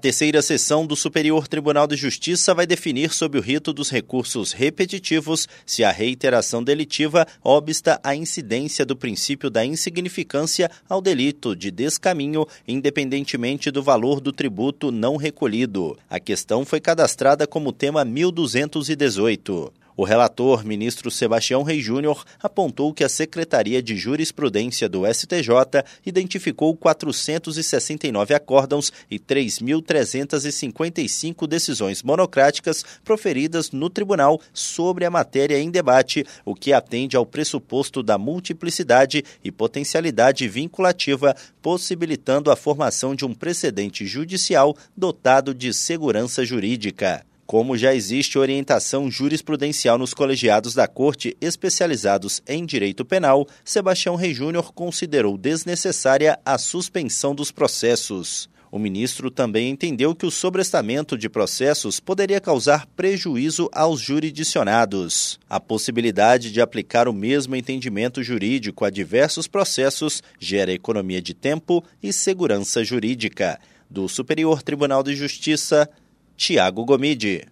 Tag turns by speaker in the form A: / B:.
A: Terceira sessão do Superior Tribunal de Justiça vai definir sob o rito dos recursos repetitivos se a reiteração delitiva obsta à incidência do princípio da insignificância ao delito de descaminho, independentemente do valor do tributo não recolhido. A questão foi cadastrada como tema 1218. O relator, ministro Sebastião Rei Júnior, apontou que a Secretaria de Jurisprudência do STJ identificou 469 acórdãos e 3.355 decisões monocráticas proferidas no tribunal sobre a matéria em debate, o que atende ao pressuposto da multiplicidade e potencialidade vinculativa, possibilitando a formação de um precedente judicial dotado de segurança jurídica. Como já existe orientação jurisprudencial nos colegiados da Corte especializados em direito penal, Sebastião Rei Júnior considerou desnecessária a suspensão dos processos. O ministro também entendeu que o sobrestamento de processos poderia causar prejuízo aos jurisdicionados. A possibilidade de aplicar o mesmo entendimento jurídico a diversos processos gera economia de tempo e segurança jurídica. Do Superior Tribunal de Justiça, Tiago Gomide.